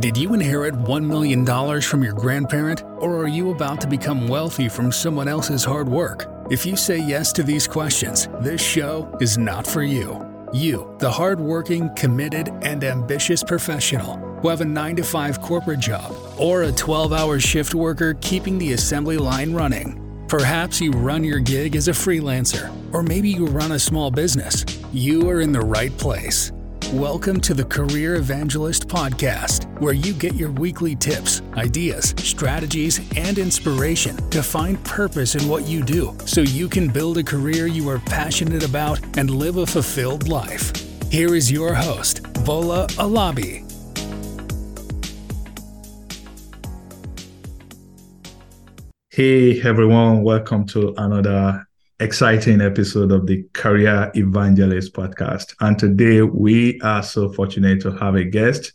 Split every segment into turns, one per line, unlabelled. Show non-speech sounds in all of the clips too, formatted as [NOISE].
Did you inherit $1 million from your grandparent, or are you about to become wealthy from someone else's hard work? If you say yes to these questions, this show is not for you. You, the hardworking, committed, and ambitious professional who have a 9 to 5 corporate job or a 12 hour shift worker keeping the assembly line running. Perhaps you run your gig as a freelancer, or maybe you run a small business. You are in the right place. Welcome to the Career Evangelist Podcast, where you get your weekly tips, ideas, strategies, and inspiration to find purpose in what you do so you can build a career you are passionate about and live a fulfilled life. Here is your host, Bola Alabi.
Hey everyone, welcome to another exciting episode of the Career Evangelist podcast. And today we are so fortunate to have a guest.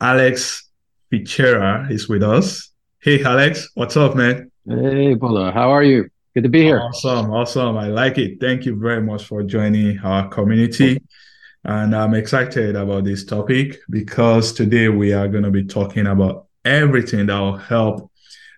Alex Fichera is with us. Hey, Alex, what's up, man?
Hey, Bola, how are you? Good to be here.
Awesome, awesome. I like it. Thank you very much for joining our community. And I'm excited about this topic because today we are going to be talking about everything that will help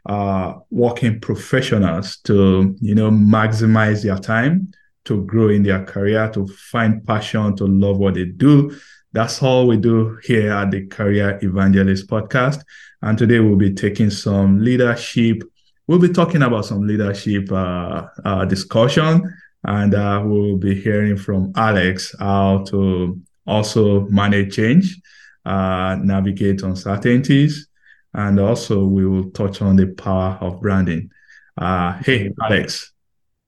uh, working professionals to you know maximize their time to grow in their career to find passion to love what they do. That's all we do here at the career evangelist podcast. And today we'll be taking some leadership we'll be talking about some leadership uh, uh, discussion. And uh, we'll be hearing from alex how to also manage change uh, navigate uncertainties and also we will touch on the power of branding. Uh, hey, Alex,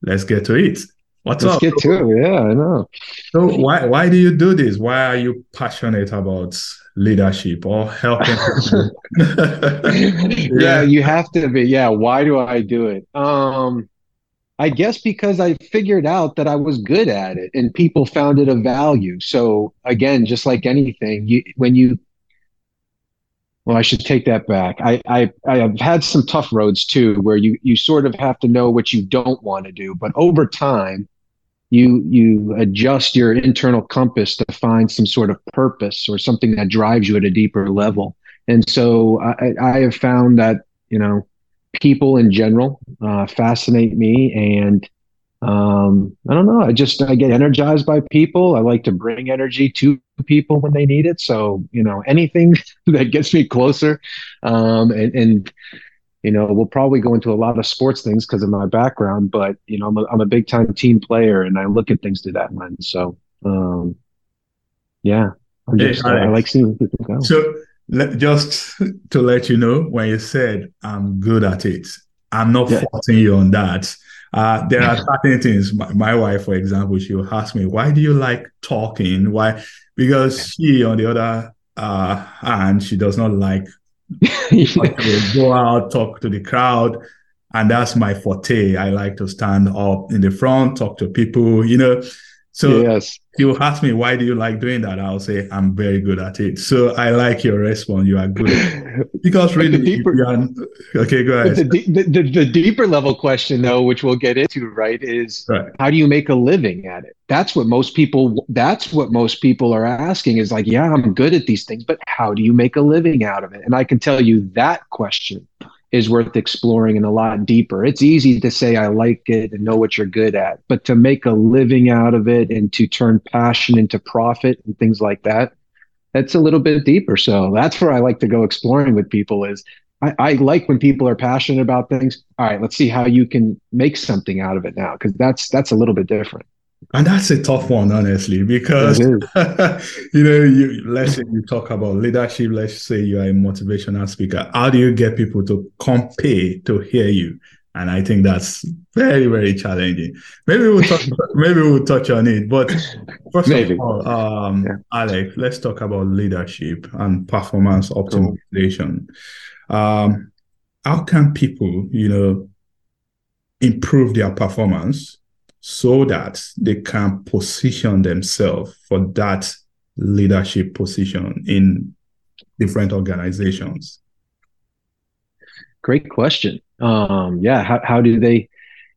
let's get to it.
What's let's up? Let's get to it. Yeah, I know.
So why why do you do this? Why are you passionate about leadership or helping [LAUGHS] [LAUGHS]
yeah. yeah, you have to be. Yeah, why do I do it? Um I guess because I figured out that I was good at it and people found it a value. So again, just like anything, you when you well, I should take that back. I, I I have had some tough roads too, where you you sort of have to know what you don't want to do, but over time, you you adjust your internal compass to find some sort of purpose or something that drives you at a deeper level. And so I, I have found that you know people in general uh, fascinate me, and um, I don't know. I just I get energized by people. I like to bring energy to people when they need it. So you know, anything [LAUGHS] that gets me closer, um, and, and you know, we'll probably go into a lot of sports things because of my background. But you know, I'm a, I'm a big time team player, and I look at things through that lens. So um, yeah, I'm just hey, I like seeing people go.
So let, just to let you know, when you said I'm good at it, I'm not yeah. faulting you on that uh, there are certain things. My, my, wife, for example, she will ask me, "Why do you like talking? Why?" Because she, on the other uh, hand, she does not like to [LAUGHS] go out, talk to the crowd, and that's my forte. I like to stand up in the front, talk to people. You know, so yes. You ask me, why do you like doing that? I'll say, I'm very good at it. So I like your response. You are good. [LAUGHS] because really, deeper, okay, go ahead.
The, the, the, the, deeper level question, though, which we'll get into, right, is right. how do you make a living at it? That's what most people, that's what most people are asking is like, yeah, I'm good at these things, but how do you make a living out of it? And I can tell you that question is worth exploring and a lot deeper. It's easy to say I like it and know what you're good at, but to make a living out of it and to turn passion into profit and things like that, that's a little bit deeper. So that's where I like to go exploring with people is I, I like when people are passionate about things. All right, let's see how you can make something out of it now. Cause that's that's a little bit different.
And that's a tough one, honestly, because [LAUGHS] you know, you let's say you talk about leadership. Let's say you are a motivational speaker. How do you get people to come pay to hear you? And I think that's very, very challenging. Maybe we'll talk. [LAUGHS] maybe we'll touch on it. But first maybe. of all, um, yeah. Alex, let's talk about leadership and performance optimization. Um, how can people, you know, improve their performance so that they can position themselves for that leadership position in different organizations?
Great question. Um, yeah, how, how do they,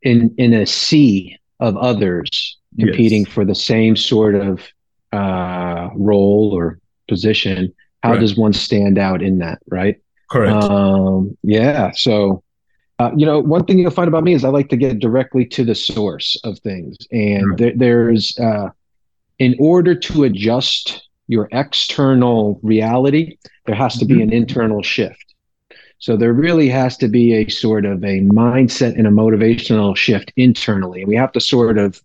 in in a sea of others competing yes. for the same sort of uh, role or position, How right. does one stand out in that, right?
Correct.
Um, yeah. So, uh, you know, one thing you'll find about me is I like to get directly to the source of things. And there, there's, uh, in order to adjust your external reality, there has to be mm-hmm. an internal shift. So there really has to be a sort of a mindset and a motivational shift internally. We have to sort of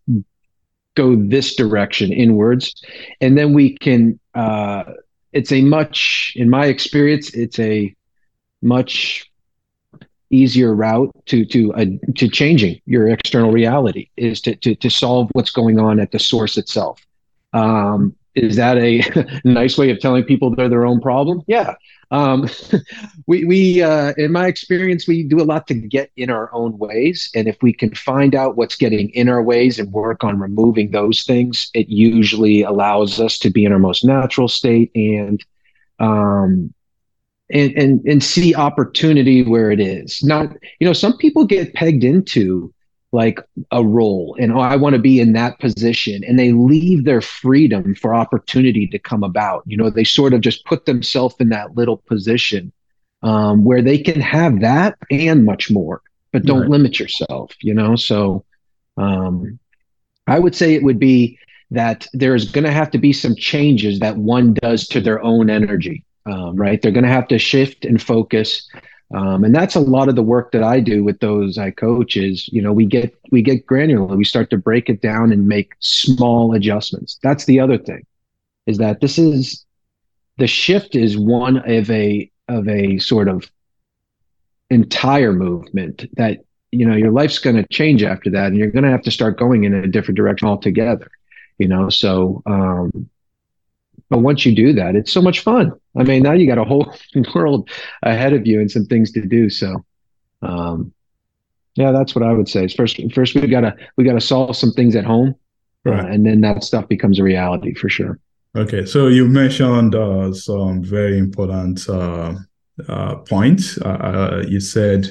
go this direction inwards. And then we can, uh, it's a much, in my experience, it's a much easier route to to uh, to changing your external reality is to, to to solve what's going on at the source itself. Um, is that a [LAUGHS] nice way of telling people they're their own problem? Yeah. Um, [LAUGHS] we, we uh, in my experience, we do a lot to get in our own ways. And if we can find out what's getting in our ways and work on removing those things, it usually allows us to be in our most natural state and, um, and, and, and see opportunity where it is. Not, you know, some people get pegged into like a role and oh, I want to be in that position and they leave their freedom for opportunity to come about. You know, they sort of just put themselves in that little position um, where they can have that and much more, but don't right. limit yourself, you know? So um, I would say it would be that there's going to have to be some changes that one does to their own energy, um, right? They're going to have to shift and focus um, and that's a lot of the work that I do with those I coach is, you know, we get we get granular. We start to break it down and make small adjustments. That's the other thing, is that this is the shift is one of a of a sort of entire movement that you know your life's going to change after that, and you're going to have to start going in a different direction altogether. You know, so um, but once you do that, it's so much fun. I mean, now you got a whole [LAUGHS] world ahead of you and some things to do. So, um, yeah, that's what I would say. First, first we gotta we gotta solve some things at home, uh, right. uh, and then that stuff becomes a reality for sure.
Okay, so you mentioned uh, some very important uh, uh points. Uh, you said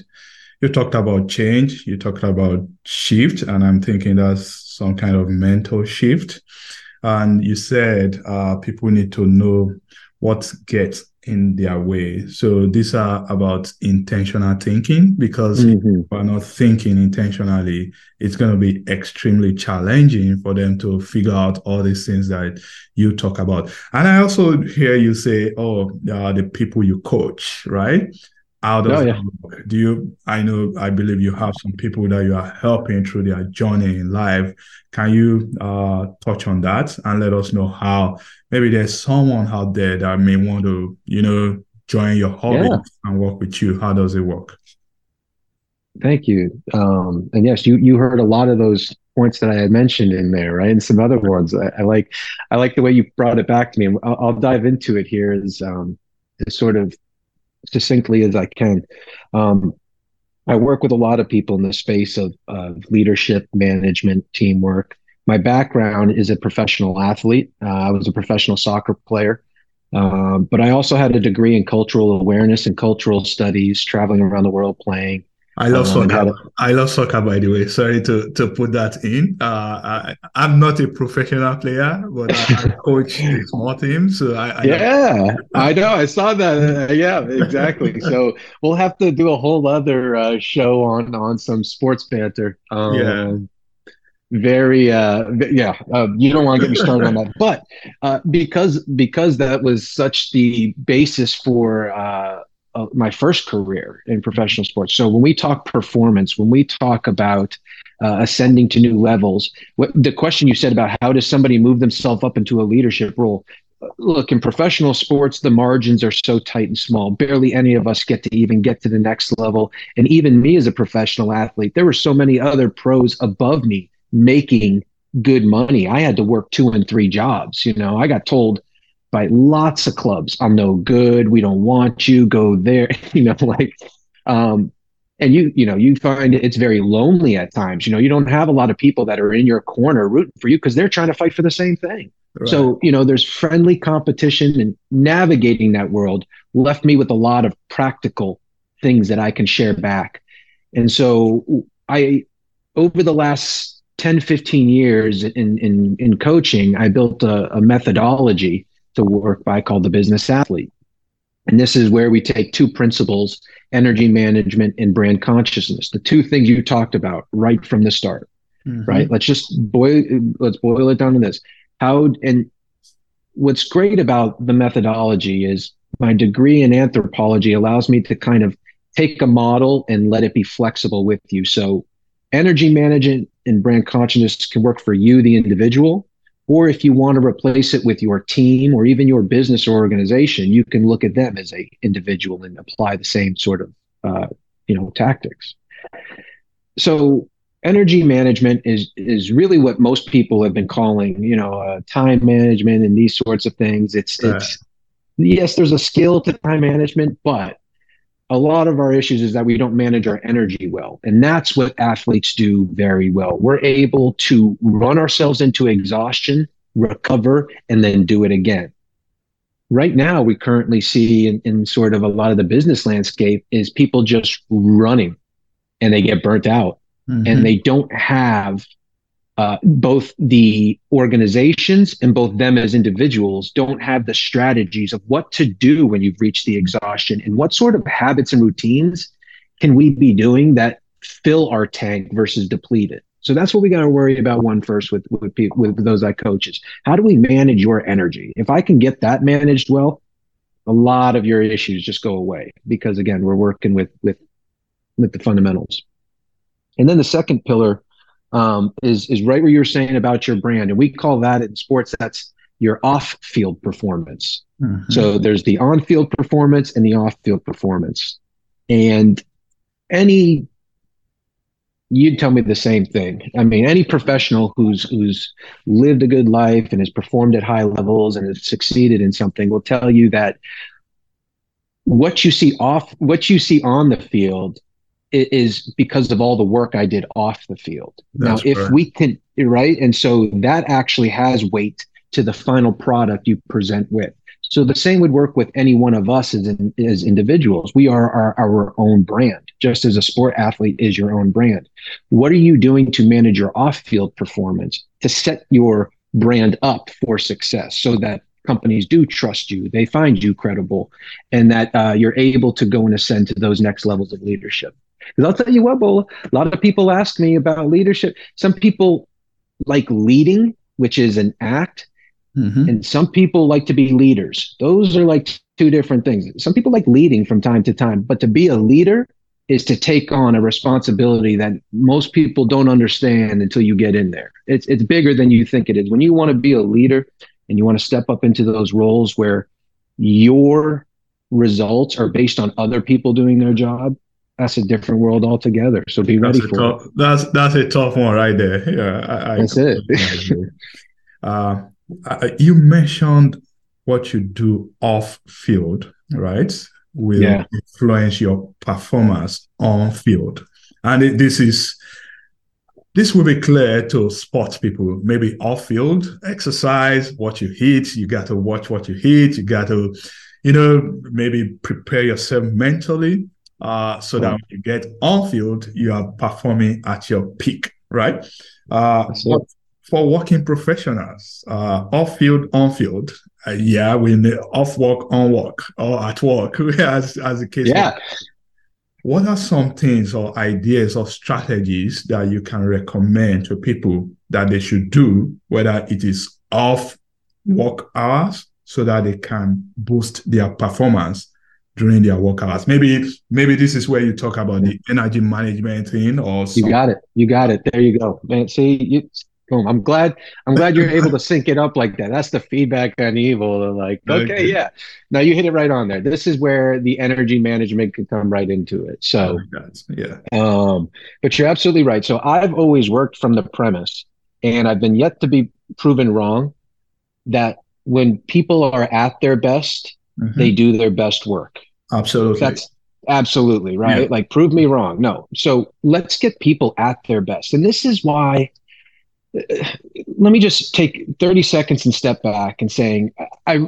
you talked about change, you talked about shift, and I'm thinking that's some kind of mental shift. And you said uh, people need to know what gets in their way. So these are about intentional thinking because mm-hmm. if we're not thinking intentionally, it's going to be extremely challenging for them to figure out all these things that you talk about. And I also hear you say, oh, uh, the people you coach, right? How does oh, yeah. do you i know i believe you have some people that you are helping through their journey in life. Can you uh, touch on that and let us know how maybe there's someone out there that may want to you know join your hobby yeah. and work with you? How does it work?
Thank you. Um, and yes you you heard a lot of those points that i had mentioned in there right? And some other ones. I, I like i like the way you brought it back to me. I'll, I'll dive into it here is um, is sort of succinctly as I can. Um, I work with a lot of people in the space of, of leadership, management, teamwork. My background is a professional athlete. Uh, I was a professional soccer player, um, but I also had a degree in cultural awareness and cultural studies, traveling around the world playing.
I love um, soccer. I love soccer, by the way. Sorry to, to put that in. Uh, I, am not a professional player, but I, I [LAUGHS] coach a small team. So I, I
yeah, I know. I saw that. Uh, yeah, exactly. [LAUGHS] so we'll have to do a whole other uh, show on on some sports banter. Um, yeah. Very, uh, yeah. Uh, you don't want to get me started on that, but uh, because because that was such the basis for uh, my first career in professional sports. So when we talk performance, when we talk about uh, ascending to new levels, what, the question you said about how does somebody move themselves up into a leadership role? Look, in professional sports, the margins are so tight and small. Barely any of us get to even get to the next level. And even me as a professional athlete, there were so many other pros above me making good money. I had to work two and three jobs. You know, I got told by lots of clubs. I'm no good. We don't want you. Go there. [LAUGHS] you know, like, um, and you, you know, you find it's very lonely at times. You know, you don't have a lot of people that are in your corner rooting for you because they're trying to fight for the same thing. Right. So, you know, there's friendly competition and navigating that world left me with a lot of practical things that I can share back. And so I, over the last 10, 15 years in, in, in coaching, I built a, a methodology to work by called the business athlete. And this is where we take two principles energy management and brand consciousness, the two things you talked about right from the start. Mm-hmm. Right. Let's just boil let's boil it down to this. How and what's great about the methodology is my degree in anthropology allows me to kind of take a model and let it be flexible with you. So energy management and brand consciousness can work for you, the individual, or if you want to replace it with your team or even your business or organization, you can look at them as a individual and apply the same sort of uh, you know tactics. So energy management is is really what most people have been calling you know uh, time management and these sorts of things. It's right. it's yes, there's a skill to time management, but a lot of our issues is that we don't manage our energy well. And that's what athletes do very well. We're able to run ourselves into exhaustion, recover, and then do it again. Right now, we currently see in, in sort of a lot of the business landscape is people just running and they get burnt out mm-hmm. and they don't have uh, both the organizations and both them as individuals don't have the strategies of what to do when you've reached the exhaustion and what sort of habits and routines can we be doing that fill our tank versus deplete it. So that's what we got to worry about one first with with people with those I coaches. How do we manage your energy? If I can get that managed well, a lot of your issues just go away because again, we're working with with with the fundamentals. And then the second pillar um, is is right where you're saying about your brand, and we call that in sports that's your off-field performance. Mm-hmm. So there's the on-field performance and the off-field performance, and any you'd tell me the same thing. I mean, any professional who's who's lived a good life and has performed at high levels and has succeeded in something will tell you that what you see off what you see on the field is because of all the work I did off the field. That's now, if right. we can, right? And so that actually has weight to the final product you present with. So the same would work with any one of us as, in, as individuals. We are our, our own brand, just as a sport athlete is your own brand. What are you doing to manage your off field performance to set your brand up for success so that companies do trust you, they find you credible, and that uh, you're able to go and ascend to those next levels of leadership? Because I'll tell you what, Bo, a lot of people ask me about leadership. Some people like leading, which is an act, mm-hmm. and some people like to be leaders. Those are like two different things. Some people like leading from time to time, but to be a leader is to take on a responsibility that most people don't understand until you get in there. It's it's bigger than you think it is. When you want to be a leader and you want to step up into those roles where your results are based on other people doing their job, that's a different world altogether. So be ready for
tough, it. That's that's a tough one right there. [LAUGHS] Yeah,
I, that's I, it. [LAUGHS]
uh, you mentioned what you do off field, right? Will yeah. influence your performance on field, and it, this is this will be clear to sports people. Maybe off field exercise, what you eat. You got to watch what you eat. You got to, you know, maybe prepare yourself mentally uh, so that when you get on field, you are performing at your peak, right? Uh, for working professionals, uh, off field, on field, uh, yeah, we need off work, on work, or at work, [LAUGHS] as as the case.
Yeah.
What are some things or ideas or strategies that you can recommend to people that they should do, whether it is off work hours, so that they can boost their performance during their work hours. Maybe maybe this is where you talk about the energy management thing or
you got it. You got it. There you go. Man, see you boom. I'm glad I'm glad you're able to sync it up like that. That's the feedback on evil. Like, okay, yeah. Now you hit it right on there. This is where the energy management can come right into it. So
yeah.
Um, but you're absolutely right. So I've always worked from the premise, and I've been yet to be proven wrong that when people are at their best, mm-hmm. they do their best work.
Absolutely.
That's absolutely right. Yeah. Like, prove me wrong. No. So let's get people at their best. And this is why. Let me just take 30 seconds and step back and saying, I,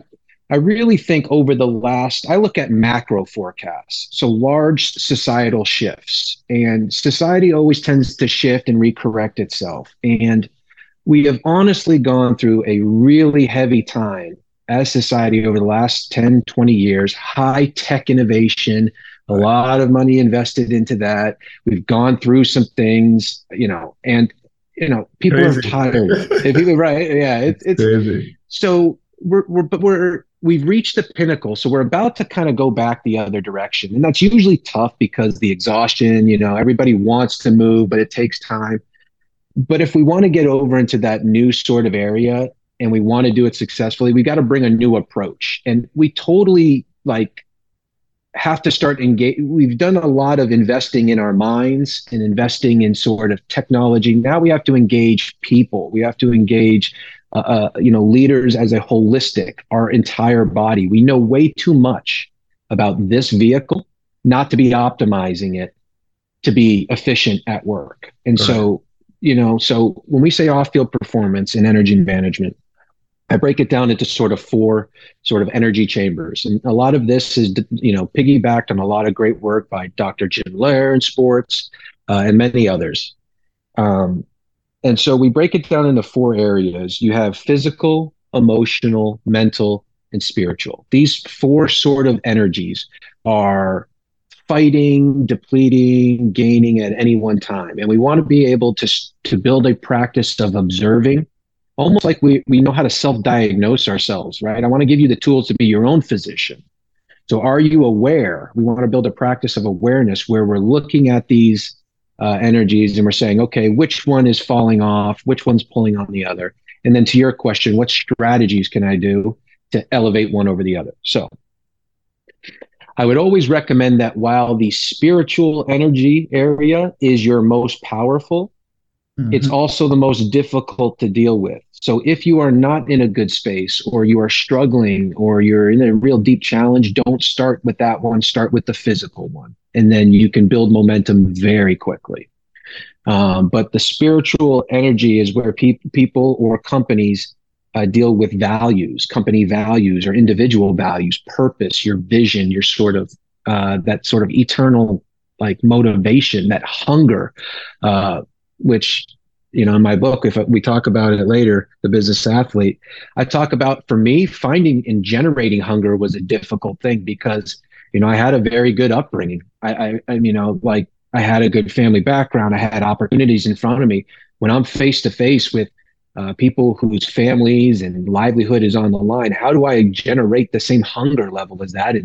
I really think over the last, I look at macro forecasts, so large societal shifts, and society always tends to shift and recorrect itself. And we have honestly gone through a really heavy time as society over the last 10, 20 years, high tech innovation, a lot of money invested into that. We've gone through some things, you know, and you know, people Crazy. are tired. people, [LAUGHS] right? Yeah, it, it's Crazy. so we're we're but we're we've reached the pinnacle. So we're about to kind of go back the other direction, and that's usually tough because the exhaustion. You know, everybody wants to move, but it takes time. But if we want to get over into that new sort of area and we want to do it successfully, we got to bring a new approach. And we totally like have to start engage. We've done a lot of investing in our minds and investing in sort of technology. Now we have to engage people. We have to engage, uh, uh, you know, leaders as a holistic, our entire body. We know way too much about this vehicle not to be optimizing it to be efficient at work. And right. so, you know, so when we say off-field performance and energy management, I break it down into sort of four sort of energy chambers. And a lot of this is, you know, piggybacked on a lot of great work by Dr. Jim Loehr in sports uh, and many others. Um, and so we break it down into four areas. You have physical, emotional, mental, and spiritual. These four sort of energies are fighting, depleting, gaining at any one time. And we want to be able to, to build a practice of observing almost like we, we know how to self-diagnose ourselves, right? I want to give you the tools to be your own physician. So are you aware? We want to build a practice of awareness where we're looking at these uh, energies and we're saying, okay, which one is falling off? Which one's pulling on the other? And then to your question, what strategies can I do to elevate one over the other? So I would always recommend that while the spiritual energy area is your most powerful, Mm-hmm. It's also the most difficult to deal with. So if you are not in a good space or you are struggling or you're in a real deep challenge, don't start with that one. Start with the physical one. And then you can build momentum very quickly. Um, but the spiritual energy is where pe- people or companies uh, deal with values, company values or individual values, purpose, your vision, your sort of uh, that sort of eternal like motivation, that hunger, uh, which you know in my book if we talk about it later the business athlete i talk about for me finding and generating hunger was a difficult thing because you know i had a very good upbringing. I i, I you know like i had a good family background. I had opportunities in front of me. When i'm face to face with uh, people whose families and livelihood is on the line how do i generate the same hunger level as that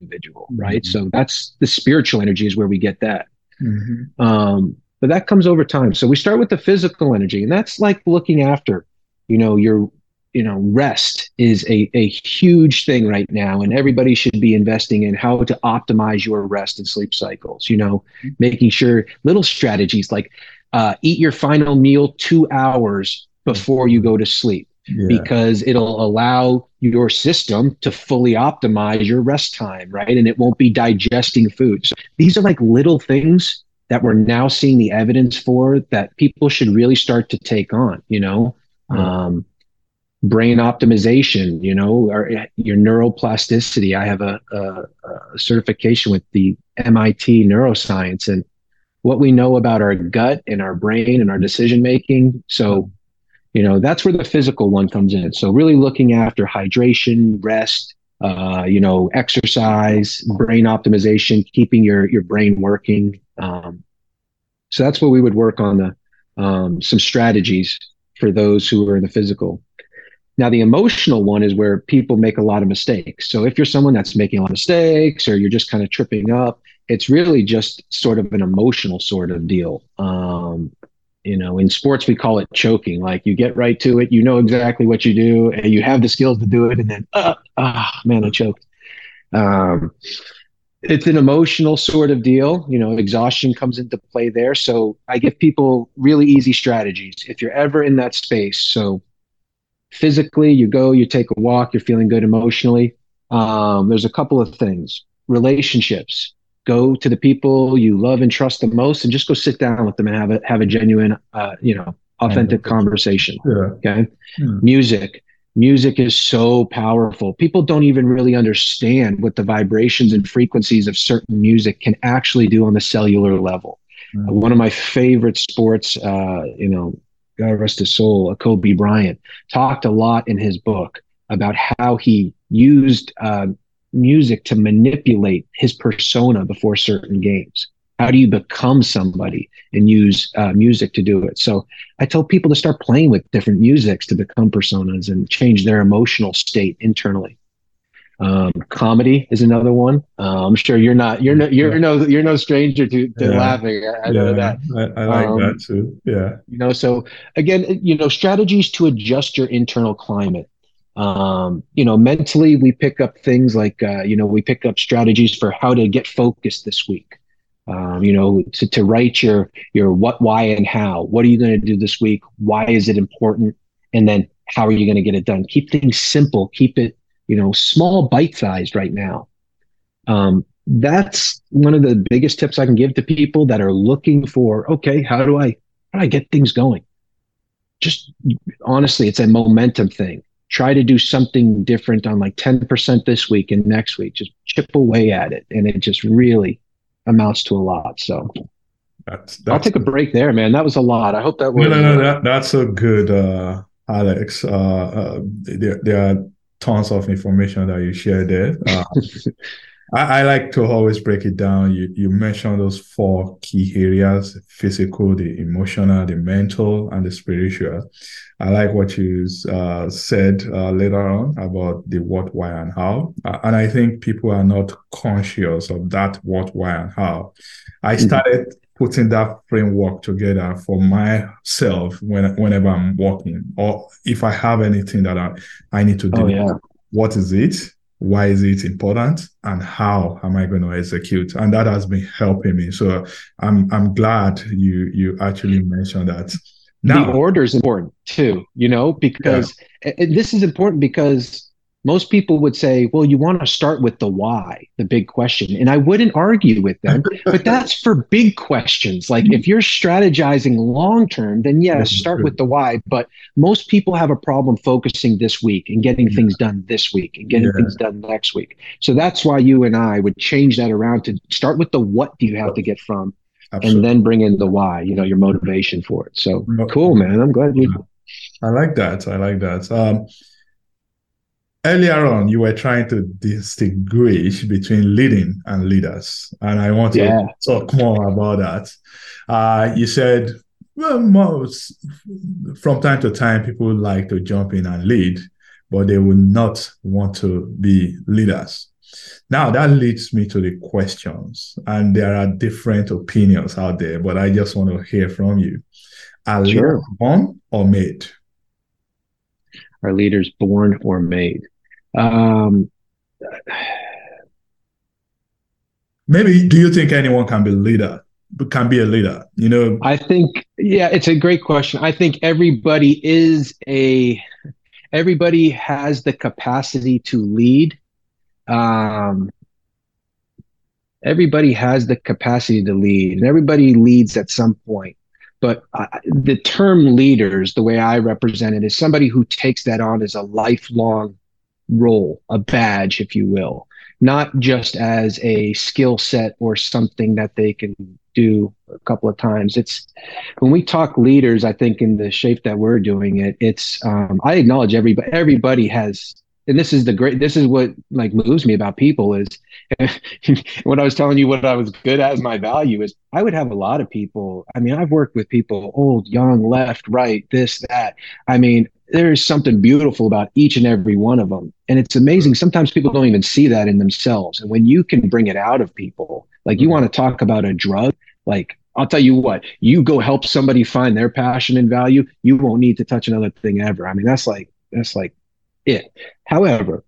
individual right? Mm-hmm. so that's the spiritual energy is where we get that. Mm-hmm. um, but that comes over time. So we start with the physical energy, and that's like looking after, you know, your, you know, rest is a, a huge thing right now. And everybody should be investing in how to optimize your rest and sleep cycles, you know, mm-hmm. making sure little strategies like uh, eat your final meal two hours before you go to sleep. Yeah. because it'll allow your system to fully optimize your rest time, right? And it won't be digesting food. So these are like little things that we're now seeing the evidence for that people should really start to take on, you know, mm-hmm. um, brain optimization, you know, or your neuroplasticity. I have a, a, a certification with the MIT neuroscience and what we know about our gut and our brain and our decision making. So, you know, that's where the physical one comes in. So really looking after hydration, rest, uh, you know, exercise, brain optimization, keeping your your brain working, um, so that's what we would work on the um, some strategies for those who are in the physical. Now, the emotional one is where people make a lot of mistakes. So if you're someone that's making a lot of mistakes or you're just kind of tripping up, it's really just sort of an emotional sort of deal. Um, you know, in sports, we call it choking. Like you get right to it, you know exactly what you do, and you have the skills to do it, and then, ah, uh, man, I choked. Um, it's an emotional sort of deal. You know, exhaustion comes into play there. So I give people really easy strategies if you're ever in that space. So physically, you go, you take a walk, you're feeling good emotionally. Um, there's a couple of things. Relationships. Go to the people you love and trust the most, and just go sit down with them and have a have a genuine, uh, you know, authentic conversation. Yeah. Okay. Hmm. Music music is so powerful. People don't even really understand what the vibrations and frequencies of certain music can actually do on the cellular level. Mm-hmm. Uh, one of my favorite sports, uh, you know, God rest his soul, uh, Kobe Bryant, talked a lot in his book about how he used uh, music to manipulate his persona before certain games. How do you become somebody and use uh, music to do it? So I tell people to start playing with different musics to become personas and change their emotional state internally. Um, comedy is another one. Uh, I'm sure you're not you're no you're no you're no stranger to, to yeah. laughing. I, I yeah, know that.
I, I like um, that too. Yeah.
You know, so again, you know, strategies to adjust your internal climate. Um, you know, mentally, we pick up things like uh, you know we pick up strategies for how to get focused this week. Um, you know, to, to write your your what, why, and how. What are you going to do this week? Why is it important? And then how are you going to get it done? Keep things simple. Keep it you know, small bite sized right now. Um, that's one of the biggest tips I can give to people that are looking for, okay, how do I, how do I get things going? Just honestly, it's a momentum thing. Try to do something different on like 10% this week and next week. Just chip away at it. And it just really amounts to a lot. So that's, that's I'll take a break there, man. That was a lot. I hope that was.
No, no, no. That, that's a good, uh, Alex. Uh, uh, there, there are tons of information that you shared there. Uh, [LAUGHS] I, I, like to always break it down. You you mentioned those four key areas: physical, the emotional, the mental, and the spiritual. I like what you uh, said uh, later on about the what, why, and how. Uh, and I think people are not conscious of that what, why, and how. I mm-hmm. started putting that framework together for myself when, whenever I'm working or if I have anything that I, I need to do. Oh, yeah. What is it? Why is it important? And how am I going to execute? And that has been helping me. So I'm I'm glad you you actually mentioned that.
Now, the order is important too, you know, because yeah. this is important because most people would say, well, you want to start with the why, the big question. And I wouldn't argue with them, [LAUGHS] but that's for big questions. Like if you're strategizing long term, then yes, start with the why. But most people have a problem focusing this week and getting yeah. things done this week and getting yeah. things done next week. So that's why you and I would change that around to start with the what do you have to get from Absolutely. and then bring in the why, you know, your motivation for it. So cool, man. I'm glad you.
I like that. I like that. Um, earlier on you were trying to distinguish between leading and leaders and i want to yeah. talk more about that. Uh, you said well most from time to time people like to jump in and lead but they will not want to be leaders. Now that leads me to the questions and there are different opinions out there but i just want to hear from you. Are sure. leaders born or made?
Are leaders born or made um,
Maybe do you think anyone can be leader? Can be a leader? You know,
I think yeah, it's a great question. I think everybody is a everybody has the capacity to lead. Um, everybody has the capacity to lead, and everybody leads at some point. But uh, the term leaders, the way I represent it, is somebody who takes that on as a lifelong role, a badge, if you will, not just as a skill set or something that they can do a couple of times. It's when we talk leaders, I think in the shape that we're doing it, it's um, I acknowledge everybody everybody has and this is the great this is what like moves me about people is [LAUGHS] when i was telling you what i was good at as my value is i would have a lot of people i mean i've worked with people old young left right this that i mean there is something beautiful about each and every one of them. And it's amazing. Sometimes people don't even see that in themselves. And when you can bring it out of people, like you mm-hmm. want to talk about a drug, like I'll tell you what, you go help somebody find their passion and value, you won't need to touch another thing ever. I mean, that's like, that's like it. However,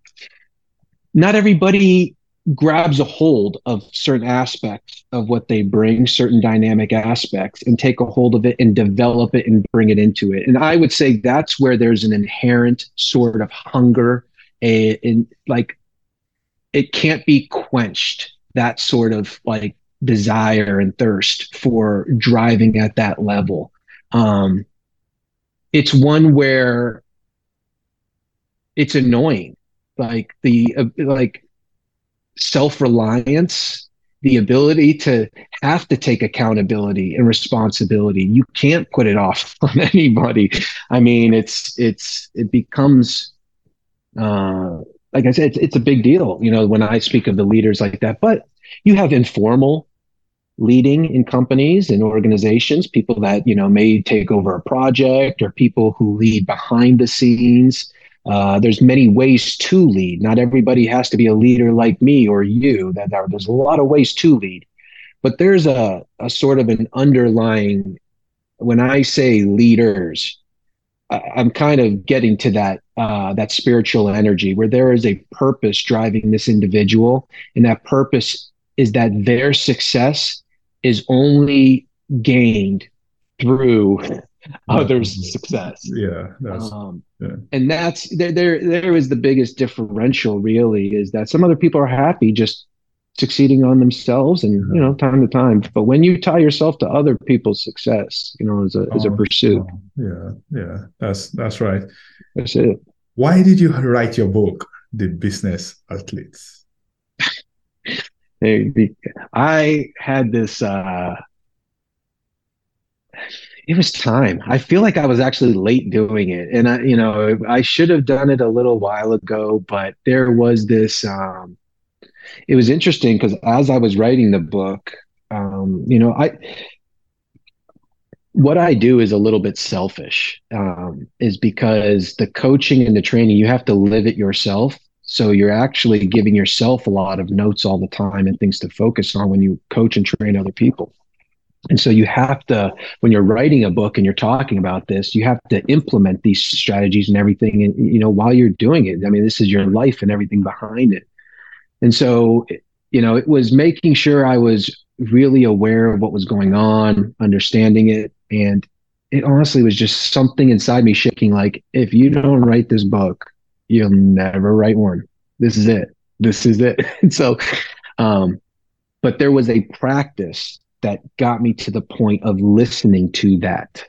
not everybody grabs a hold of certain aspects of what they bring, certain dynamic aspects, and take a hold of it and develop it and bring it into it. And I would say that's where there's an inherent sort of hunger, a, in like it can't be quenched. That sort of like desire and thirst for driving at that level. Um, it's one where it's annoying, like the uh, like self reliance, the ability to have to take accountability and responsibility. You can't put it off [LAUGHS] on anybody. I mean, it's it's it becomes uh, like I said, it's, it's a big deal, you know, when I speak of the leaders like that. But you have informal leading in companies and organizations, people that, you know, may take over a project or people who lead behind the scenes. Uh, there's many ways to lead. Not everybody has to be a leader like me or you. That there's a lot of ways to lead, but there's a, a sort of an underlying. When I say leaders, I'm kind of getting to that uh, that spiritual energy where there is a purpose driving this individual, and that purpose is that their success is only gained through others' success.
Yeah, um,
yeah. and that's there. There, there is the biggest differential. Really, is that some other people are happy just succeeding on themselves and you know time to time but when you tie yourself to other people's success you know as a as a oh, pursuit
oh, yeah yeah that's that's right
that's it
why did you write your book the business athletes
i had this uh it was time i feel like i was actually late doing it and i you know i should have done it a little while ago but there was this um it was interesting because as I was writing the book, um, you know, I what I do is a little bit selfish, um, is because the coaching and the training you have to live it yourself. So you're actually giving yourself a lot of notes all the time and things to focus on when you coach and train other people. And so you have to, when you're writing a book and you're talking about this, you have to implement these strategies and everything. And, you know, while you're doing it, I mean, this is your life and everything behind it. And so, you know, it was making sure I was really aware of what was going on, understanding it. And it honestly was just something inside me shaking like, if you don't write this book, you'll never write one. This is it. This is it. [LAUGHS] so, um, but there was a practice that got me to the point of listening to that.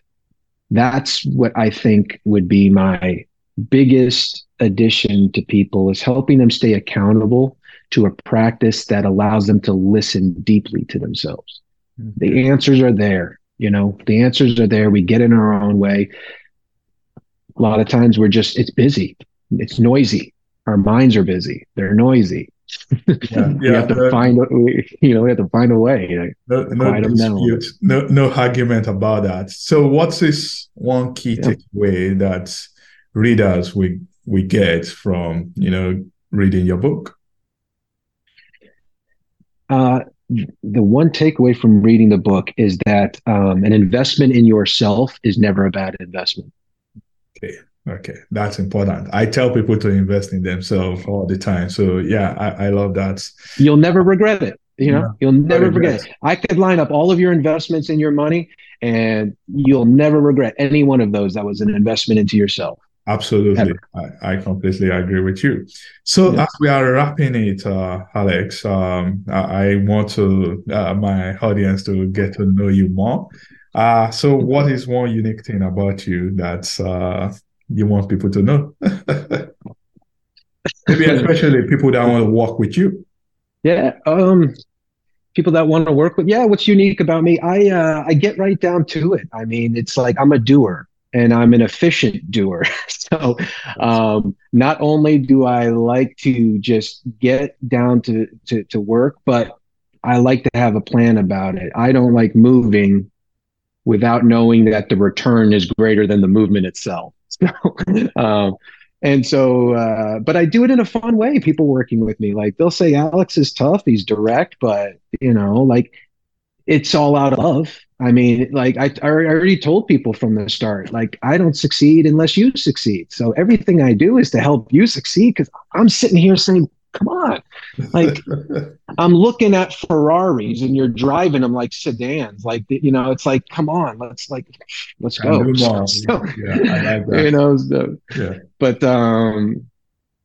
That's what I think would be my biggest addition to people is helping them stay accountable to a practice that allows them to listen deeply to themselves. Mm-hmm. The answers are there. You know, the answers are there. We get in our own way. A lot of times we're just, it's busy, it's noisy. Our minds are busy, they're noisy. Yeah, [LAUGHS] yeah, we have to uh, find, you know, we have to find a way.
no, no, dispute, no, no argument about that. So, what's this one key yeah. takeaway that readers we we get from you know reading your book?
Uh, the one takeaway from reading the book is that um, an investment in yourself is never a bad investment.
Okay. Okay. That's important. I tell people to invest in themselves all the time. So yeah, I, I love that.
You'll never regret it. You know, yeah, you'll never forget it. I could line up all of your investments in your money and you'll never regret any one of those that was an investment into yourself.
Absolutely. I, I, completely agree with you. So yeah. as we are wrapping it, uh, Alex, um, I, I, want to uh, my audience to get to know you more. Uh, so what is one unique thing about you that uh, you want people to know? [LAUGHS] Maybe especially people that want to work with you.
Yeah. Um, people that want to work with. Yeah. What's unique about me? I uh, I get right down to it. I mean, it's like I'm a doer and I'm an efficient doer. [LAUGHS] so um, not only do I like to just get down to, to, to work, but I like to have a plan about it. I don't like moving without knowing that the return is greater than the movement itself. [LAUGHS] So, um, and so, uh, but I do it in a fun way. People working with me, like they'll say, Alex is tough. He's direct, but you know, like it's all out of love. I mean, like I, I already told people from the start, like I don't succeed unless you succeed. So everything I do is to help you succeed because I'm sitting here saying, come on. Like I'm looking at Ferraris and you're driving them like sedans. Like, you know, it's like, come on, let's like, let's go. [LAUGHS] So, yeah, like you know, so, yeah. but, um,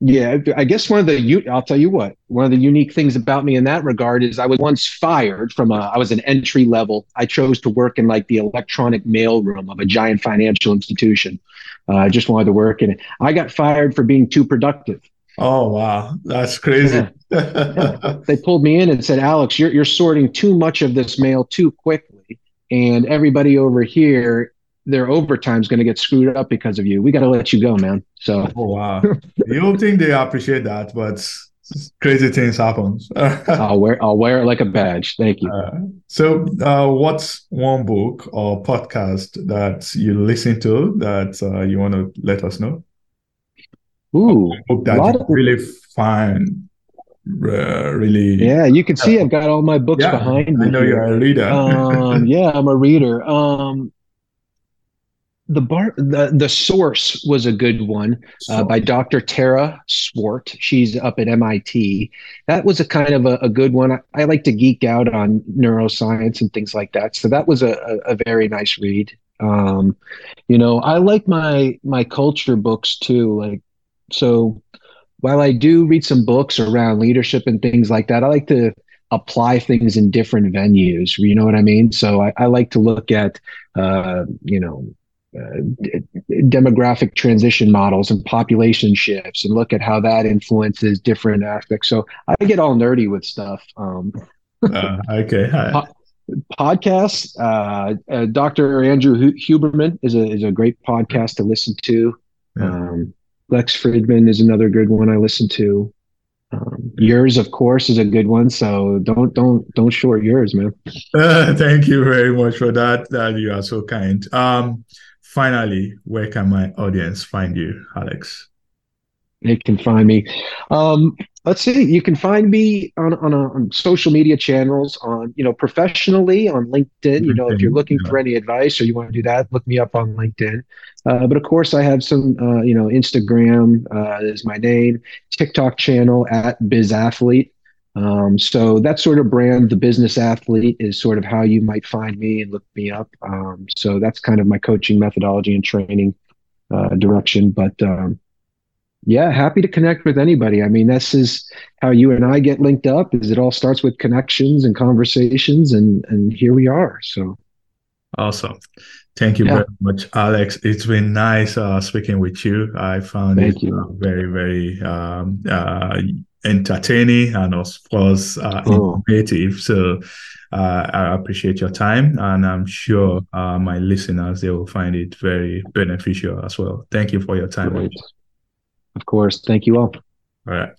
yeah, I guess one of the I'll tell you what one of the unique things about me in that regard is I was once fired from a I was an entry level. I chose to work in like the electronic mail room of a giant financial institution. Uh, I just wanted to work in it. I got fired for being too productive.
Oh wow, that's crazy. Yeah.
yeah. They pulled me in and said, "Alex, you're you're sorting too much of this mail too quickly, and everybody over here their overtime's going to get screwed up because of you. We got to let you go, man. So,
oh wow, you don't think they appreciate that, but crazy things happen. [LAUGHS]
I'll wear I'll wear it like a badge. Thank you.
Uh, so, uh, what's one book or podcast that you listen to that uh, you want to let us know?
Ooh,
book that you of... really find uh, really.
Yeah, you can see I've got all my books yeah, behind me.
I know
here.
you're a reader. [LAUGHS]
um, yeah, I'm a reader. Um, the bar the the source was a good one uh, by dr tara swart she's up at mit that was a kind of a, a good one I, I, like to geek out on neuroscience and things like that so that was a, a, a very nice read um, you know i like my my culture books too like so while i do read some books around leadership and things like that i like to apply things in different venues you know what i mean so i, I like to look at uh, you know uh, demographic transition models and population shifts and look at how that influences different aspects. So I get all nerdy with stuff. Um,
uh, okay. Po-
podcasts. Uh, uh Dr. Andrew Huberman is a is a great podcast to listen to. Um, Lex Fridman is another good one I listen to. Um, yours, of course, is a good one. So don't don't don't short yours, man.
Uh, [LAUGHS] thank you very much for that. That you are so kind. Um, finally, where can my audience find you, Alex?
They can find me. Um, let's see. You can find me on on, a, on, social media channels. On you know professionally on LinkedIn. You know if you're looking yeah. for any advice or you want to do that, look me up on LinkedIn. Uh, but of course, I have some. Uh, you know, Instagram uh, is my name. TikTok channel at Biz Athlete. Um, so that sort of brand, the business athlete, is sort of how you might find me and look me up. Um, so that's kind of my coaching methodology and training uh, direction. But um, yeah, happy to connect with anybody. I mean, this is how you and I get linked up. Is it all starts with connections and conversations, and and here we are. So
awesome. Thank you yeah. very much, Alex. It's been nice uh, speaking with you. I found
Thank
it
you.
Uh, very, very um, uh, entertaining and of course uh, oh. informative. So uh, I appreciate your time, and I'm sure uh, my listeners they will find it very beneficial as well. Thank you for your time.
Of course. Thank you all.
All right.